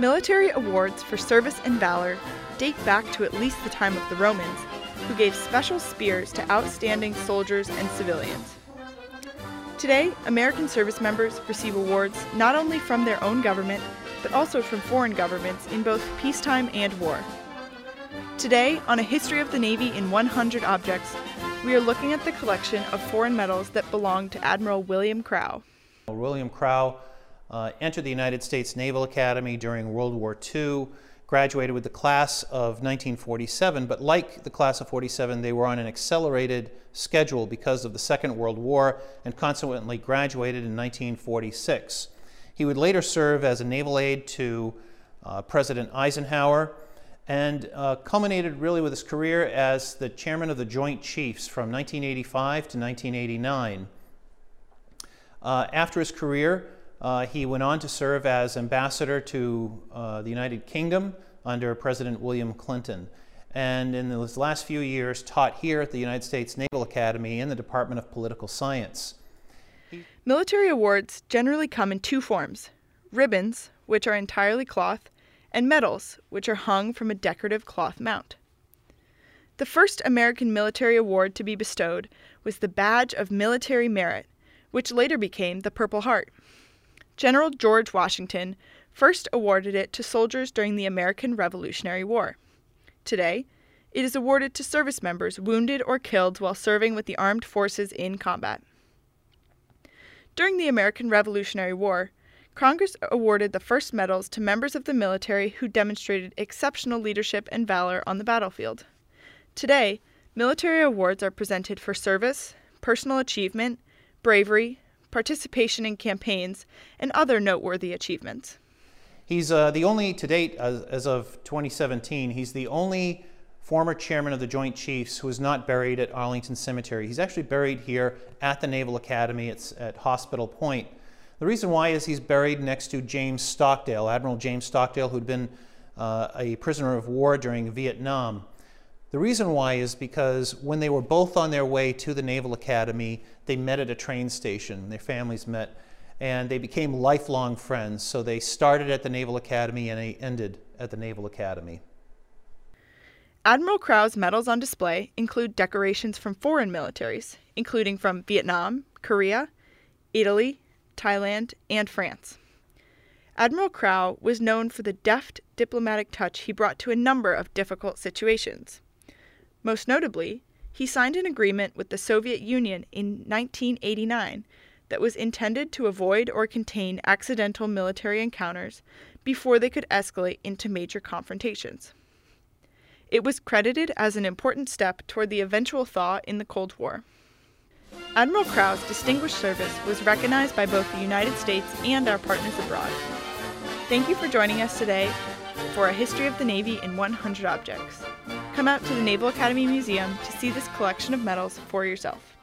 Military awards for service and valor date back to at least the time of the Romans, who gave special spears to outstanding soldiers and civilians. Today, American service members receive awards not only from their own government, but also from foreign governments in both peacetime and war. Today, on A History of the Navy in 100 Objects, we are looking at the collection of foreign medals that belong to Admiral William Crowe. William Crowe uh, entered the United States Naval Academy during World War II, graduated with the class of 1947, but like the class of 47, they were on an accelerated schedule because of the Second World War and consequently graduated in 1946. He would later serve as a naval aide to uh, President Eisenhower and uh, culminated really with his career as the chairman of the Joint Chiefs from 1985 to 1989. Uh, after his career, uh, he went on to serve as ambassador to uh, the United Kingdom under President William Clinton. And in his last few years, taught here at the United States Naval Academy in the Department of Political Science. Military awards generally come in two forms ribbons, which are entirely cloth, and medals, which are hung from a decorative cloth mount. The first American military award to be bestowed was the Badge of Military Merit, which later became the Purple Heart. General George Washington first awarded it to soldiers during the American Revolutionary War. Today, it is awarded to service members wounded or killed while serving with the armed forces in combat. During the American Revolutionary War, Congress awarded the first medals to members of the military who demonstrated exceptional leadership and valor on the battlefield. Today, military awards are presented for service, personal achievement, bravery, participation in campaigns, and other noteworthy achievements. He's uh, the only, to date, as, as, of 2017, he's the only former chairman of the Joint Chiefs who is not buried at Arlington Cemetery. He's actually buried here at the Naval Academy. It's at Hospital Point. The reason why is he's buried next to James Stockdale, Admiral James Stockdale, who'd been uh, a prisoner of war during Vietnam. The reason why is because when they were both on their way to the Naval Academy, they met at a train station. Their families met and they became lifelong friends. So they started at the Naval Academy and they ended at the Naval Academy. Admiral Crowe's medals on display include decorations from foreign militaries, including from Vietnam, Korea, Italy, Thailand, and France. Admiral Crowe was known for the deft diplomatic touch he brought to a number of difficult situations. Most notably, he signed an agreement with the Soviet Union in 1989 that was intended to avoid or contain accidental military encounters before they could escalate into major confrontations. It was credited as an important step toward the eventual thaw in the Cold War. Admiral Crowe's distinguished service was recognized by both the United States and our partners abroad. Thank you for joining us today for a history of the Navy in 100 objects. Come out to the Naval Academy Museum to see this collection of medals for yourself.